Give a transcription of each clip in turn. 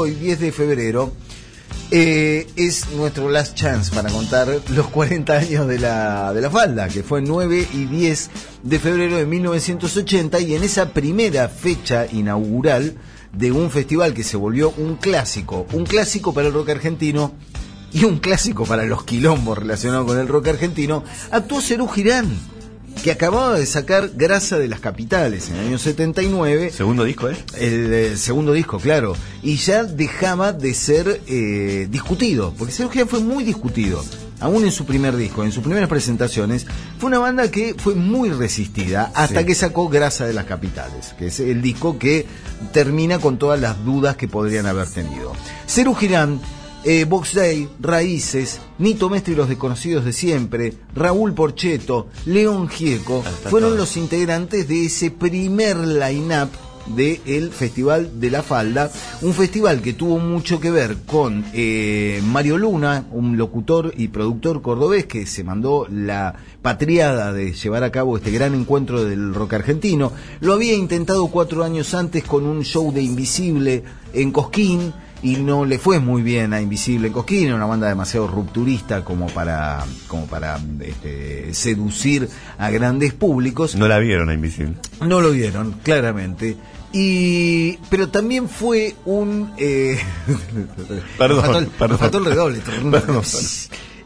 hoy, 10 de febrero, eh, es nuestro last chance para contar los 40 años de la, de la falda, que fue 9 y 10 de febrero de 1980 y en esa primera fecha inaugural de un festival que se volvió un clásico, un clásico para el rock argentino y un clásico para los quilombos relacionados con el rock argentino, actuó Cerú Girán que acababa de sacar Grasa de las Capitales en el año 79. ¿Segundo disco, eh? El, segundo disco, claro. Y ya dejaba de ser eh, discutido, porque Sergio Girán fue muy discutido. Aún en su primer disco, en sus primeras presentaciones, fue una banda que fue muy resistida hasta que sacó Grasa de las Capitales, que es el disco que termina con todas las dudas que podrían haber tenido. Cerú Girán eh, Box Day, Raíces, Nito Mestre y los desconocidos de siempre, Raúl Porcheto, León Gieco, fueron los integrantes de ese primer line-up del Festival de la Falda, un festival que tuvo mucho que ver con eh, Mario Luna, un locutor y productor cordobés que se mandó la patriada de llevar a cabo este gran encuentro del rock argentino. Lo había intentado cuatro años antes con un show de Invisible en Cosquín y no le fue muy bien a Invisible en Cosquín, una banda demasiado rupturista como para, como para este, seducir a grandes públicos. No la vieron a Invisible. No lo vieron, claramente. Y, pero también fue un, eh, perdón, perdón. el redoble.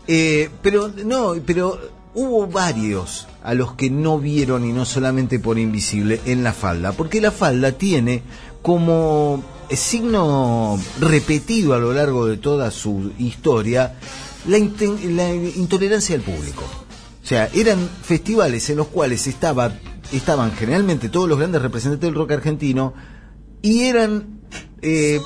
Eh, pero no, pero hubo varios a los que no vieron y no solamente por invisible en la falda, porque la falda tiene como signo repetido a lo largo de toda su historia la, intolerancia del público. O sea, eran festivales en los cuales estaba, estaban generalmente todos los grandes representantes del rock argentino y eran eh,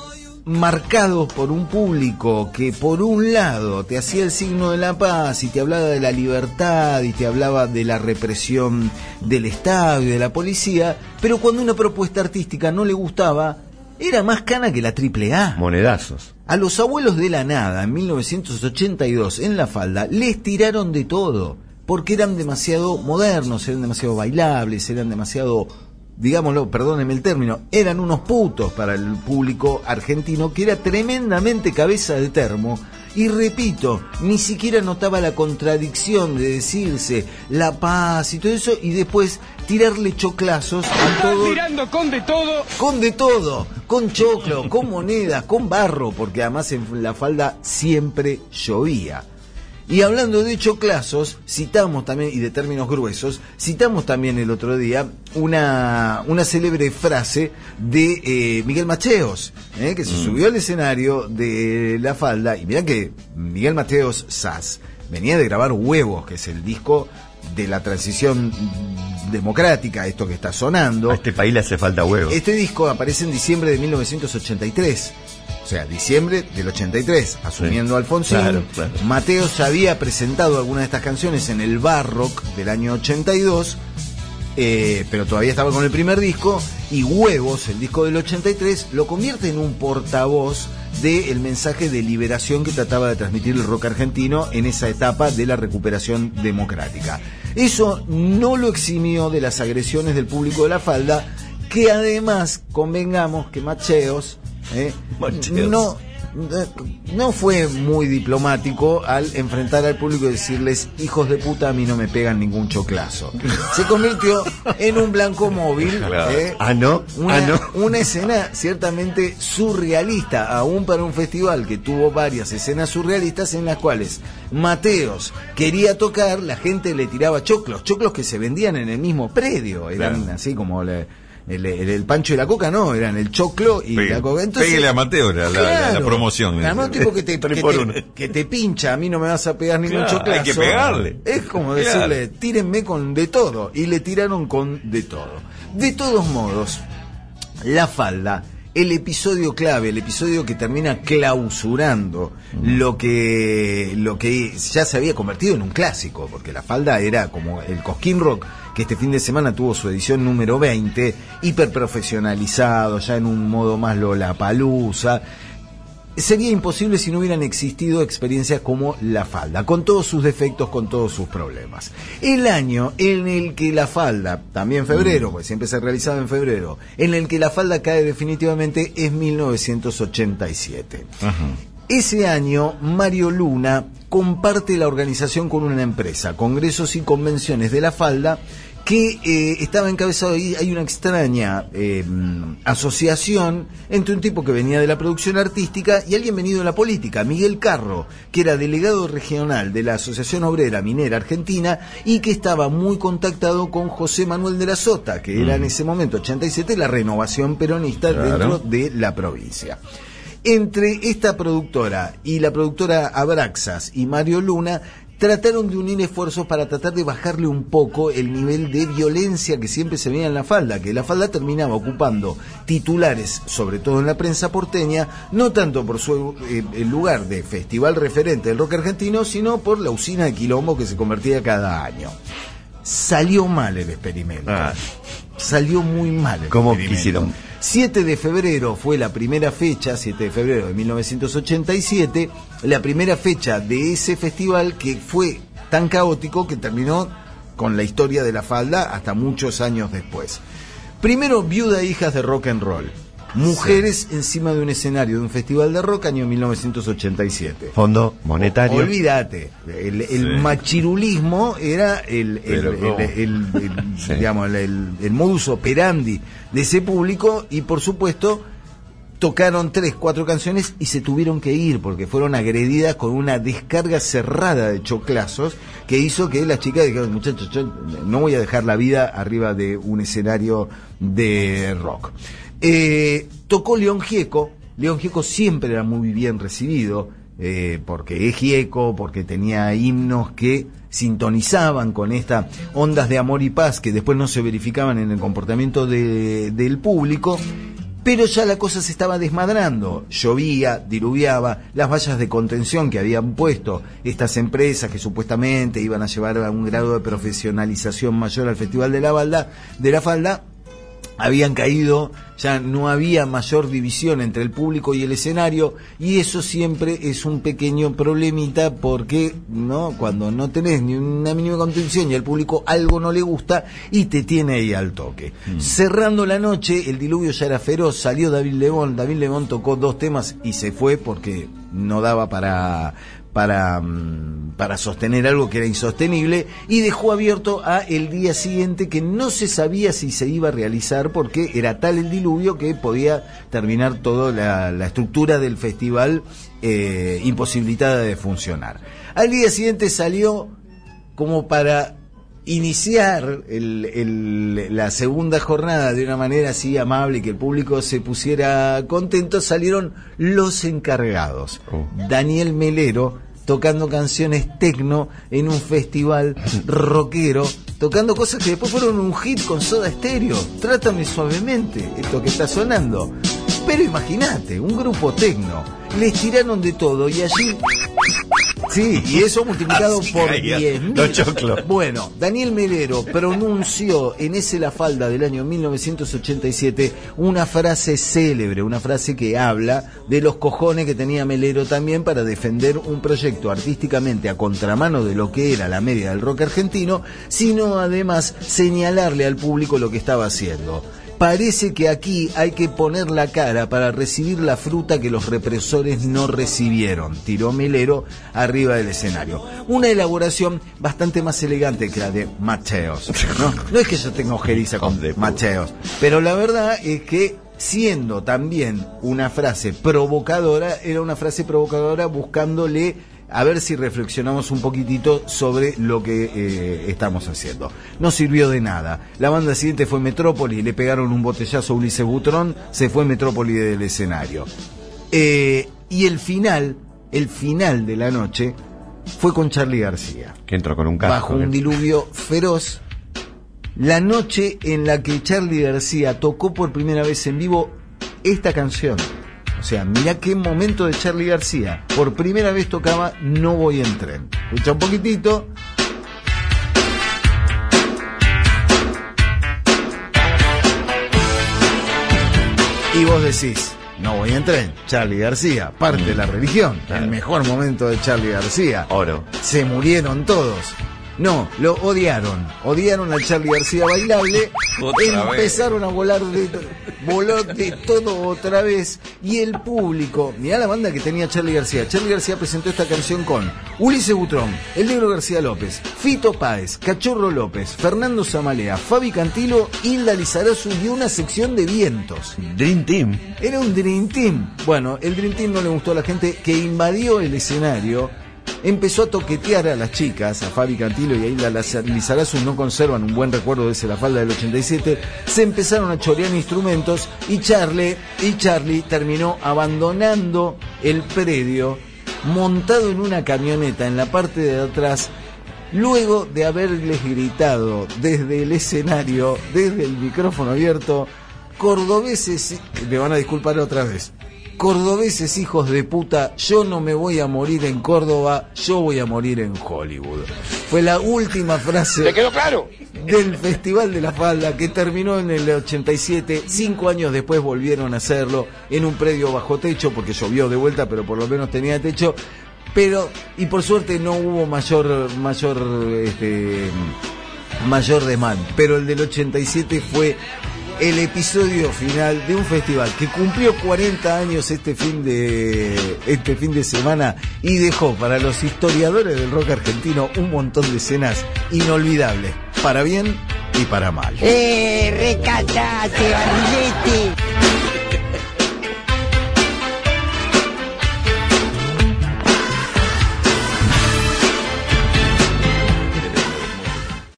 marcados por un público que por un lado te hacía el signo de la paz y te hablaba de la libertad y te hablaba de la represión del Estado y de la policía, pero cuando una propuesta artística no le gustaba, era más cana que la triple A. Monedazos. A los abuelos de la nada, en 1982, en la falda, les tiraron de todo, porque eran demasiado modernos, eran demasiado bailables, eran demasiado, digámoslo, perdónenme el término, eran unos putos para el público argentino, que era tremendamente cabeza de termo, y repito, ni siquiera notaba la contradicción de decirse la paz y todo eso, y después tirarle choclazos a todo. tirando con de todo. Con de todo. Con choclo, con monedas, con barro, porque además en la falda siempre llovía. Y hablando de choclazos, citamos también, y de términos gruesos, citamos también el otro día una, una célebre frase de eh, Miguel Mateos, eh, que se mm. subió al escenario de La Falda, y mira que Miguel Mateos Sass venía de grabar Huevos, que es el disco de la transición democrática, esto que está sonando. A este país le hace falta huevo. Este disco aparece en diciembre de 1983. O sea, diciembre del 83, asumiendo Alfonsín. Mateo ya había presentado algunas de estas canciones en el Barrock del año 82, eh, pero todavía estaba con el primer disco. Y Huevos, el disco del 83, lo convierte en un portavoz del mensaje de liberación que trataba de transmitir el rock argentino en esa etapa de la recuperación democrática. Eso no lo eximió de las agresiones del público de la falda, que además, convengamos que Macheos, eh, no no fue muy diplomático al enfrentar al público y decirles, hijos de puta, a mí no me pegan ningún choclazo. Se convirtió en un blanco móvil. ¿eh? Ah, no. Una, ah, no. una escena ciertamente surrealista, aún para un festival que tuvo varias escenas surrealistas en las cuales Mateos quería tocar, la gente le tiraba choclos, choclos que se vendían en el mismo predio, eran así como... Le, el, pancho y la coca no, eran el choclo y la coca. Entonces, a Mateo la, la, promoción. Además, tipo que te, que, te, pincha, a mí no me vas a pegar ningún choclo Hay que pegarle. Es como decirle, tírenme con de todo. Y le tiraron con de todo. De todos modos, la falda el episodio clave, el episodio que termina clausurando lo que lo que ya se había convertido en un clásico, porque la falda era como el Cosquín Rock, que este fin de semana tuvo su edición número 20, hiper profesionalizado, ya en un modo más Lola Palusa. sería imposible si no hubieran existido experiencias como la falda, con todos sus defectos, con todos sus problemas. El año en el que la falda, también febrero, pues siempre se realizaba en febrero, en el que la falda cae definitivamente es 1987. Ese año, Mario Luna comparte la organización con una empresa, Congresos y Convenciones de la Falda, que eh, estaba encabezado ahí, hay una extraña eh, asociación entre un tipo que venía de la producción artística y alguien venido de la política, Miguel Carro, que era delegado regional de la Asociación Obrera Minera Argentina y que estaba muy contactado con José Manuel de la Sota, que era en ese momento, 87, la renovación peronista dentro de la provincia. Entre esta productora y la productora Abraxas y Mario Luna trataron de unir esfuerzos para tratar de bajarle un poco el nivel de violencia que siempre se veía en la falda, que la falda terminaba ocupando titulares, sobre todo en la prensa porteña, no tanto por su eh, el lugar de festival referente del rock argentino, sino por la usina de quilombo que se convertía cada año. Salió mal el experimento. Ah. Salió muy mal. El ¿Cómo quisieron? 7 de febrero fue la primera fecha, 7 de febrero de 1987, la primera fecha de ese festival que fue tan caótico que terminó con la historia de la falda hasta muchos años después. Primero, Viuda e Hijas de Rock and Roll. Mujeres encima de un escenario de un festival de rock año 1987. Fondo monetario. Olvídate, el, machirulismo era el, digamos, el modus operandi de ese público y por supuesto tocaron tres, cuatro canciones y se tuvieron que ir porque fueron agredidas con una descarga cerrada de choclazos que hizo que las chicas dijeron, muchachos, yo no voy a dejar la vida arriba de un escenario de rock. Eh, tocó León Gieco. León Gieco siempre era muy bien recibido, eh, porque es Gieco, porque tenía himnos que sintonizaban con estas ondas de amor y paz que después no se verificaban en el comportamiento del público. Pero ya la cosa se estaba desmadrando. Llovía, diluviaba, las vallas de contención que habían puesto estas empresas que supuestamente iban a llevar a un grado de profesionalización mayor al Festival de la, Balda, de la Falda, habían caído, ya no había mayor división entre el público y el escenario y eso siempre es un pequeño problemita porque no cuando no tenés ni una mínima contención y al público algo no le gusta y te tiene ahí al toque. Mm. Cerrando la noche, el diluvio ya era feroz, salió David Lebón, David Lebón tocó dos temas y se fue porque no daba para para, mm, para sostener algo que era insostenible y dejó abierto a el día siguiente que no se sabía si se iba a realizar porque era tal el diluvio que podía terminar toda la, estructura del festival eh, imposibilitada de funcionar. Al día siguiente salió como para iniciar la segunda jornada de una manera así amable y que el público se pusiera contento, salieron los encargados. Oh. Daniel Melero tocando canciones tecno en un festival rockero, tocando cosas que después fueron un hit con Soda Stereo. Trátame suavemente, esto que está sonando. Pero imagínate, un grupo tecno, les tiraron de todo y allí Sí, y eso multiplicado por 10.000. Bueno, Daniel Melero pronunció en ese La Falda del año 1987 una frase célebre, una frase que habla de los cojones que tenía Melero también para defender un proyecto artísticamente a contramano de lo que era la media del rock argentino, sino además señalarle al público lo que estaba haciendo. Parece que aquí hay que poner la cara para recibir la fruta que los represores no recibieron, tiró Melero arriba del escenario. Una elaboración bastante más elegante que la de Mateos. No, no es que yo tenga ojeriza con Mateos, pero la verdad es que siendo también una frase provocadora, era una frase provocadora buscándole a ver si reflexionamos un poquitito sobre lo que eh, estamos haciendo. No sirvió de nada. La banda siguiente fue Metrópoli, le pegaron un botellazo a Ulises Butrón, se fue Metrópoli del escenario. Eh, y el final, el final de la noche, fue con Charlie García. Que entró con un casco. Bajo un diluvio feroz. La noche en la que Charlie García tocó por primera vez en vivo esta canción. O sea, mira qué momento de Charlie García. Por primera vez tocaba No voy en tren. Escucha un poquitito. Y vos decís, No voy en tren. Charlie García, parte de la religión. Claro. El mejor momento de Charlie García. Oro. Se murieron todos. No, lo odiaron. Odiaron a Charlie García bailable. Otra Empezaron a volar de, voló de todo otra vez. Y el público, mirá la banda que tenía Charlie García. Charlie García presentó esta canción con Ulises Butrón, El Negro García López, Fito Páez, Cachorro López, Fernando Zamalea, Fabi Cantilo, Hilda Lizarazu y una sección de vientos. Dream Team. Era un Dream Team. Bueno, el Dream Team no le gustó a la gente que invadió el escenario. Empezó a toquetear a las chicas, a Fabi Cantilo y a Hilda Lizarazu, no conservan un buen recuerdo de ese La Falda del 87. Se empezaron a chorear instrumentos y Charlie, y Charlie terminó abandonando el predio, montado en una camioneta en la parte de atrás, luego de haberles gritado desde el escenario, desde el micrófono abierto, cordobeses, me van a disculpar otra vez, cordobeses hijos de puta, yo no me voy a morir en Córdoba, yo voy a morir en Hollywood. Fue la última frase ¿Te quedó claro? del Festival de la Falda que terminó en el 87. Cinco años después volvieron a hacerlo en un predio bajo techo porque llovió de vuelta, pero por lo menos tenía techo. Pero, y por suerte no hubo mayor, mayor, este, mayor demand. Pero el del 87 fue el episodio final de un festival que cumplió 40 años este fin de este fin de semana y dejó para los historiadores del rock argentino un montón de escenas inolvidables, para bien y para mal. ¡Eh, barrilete!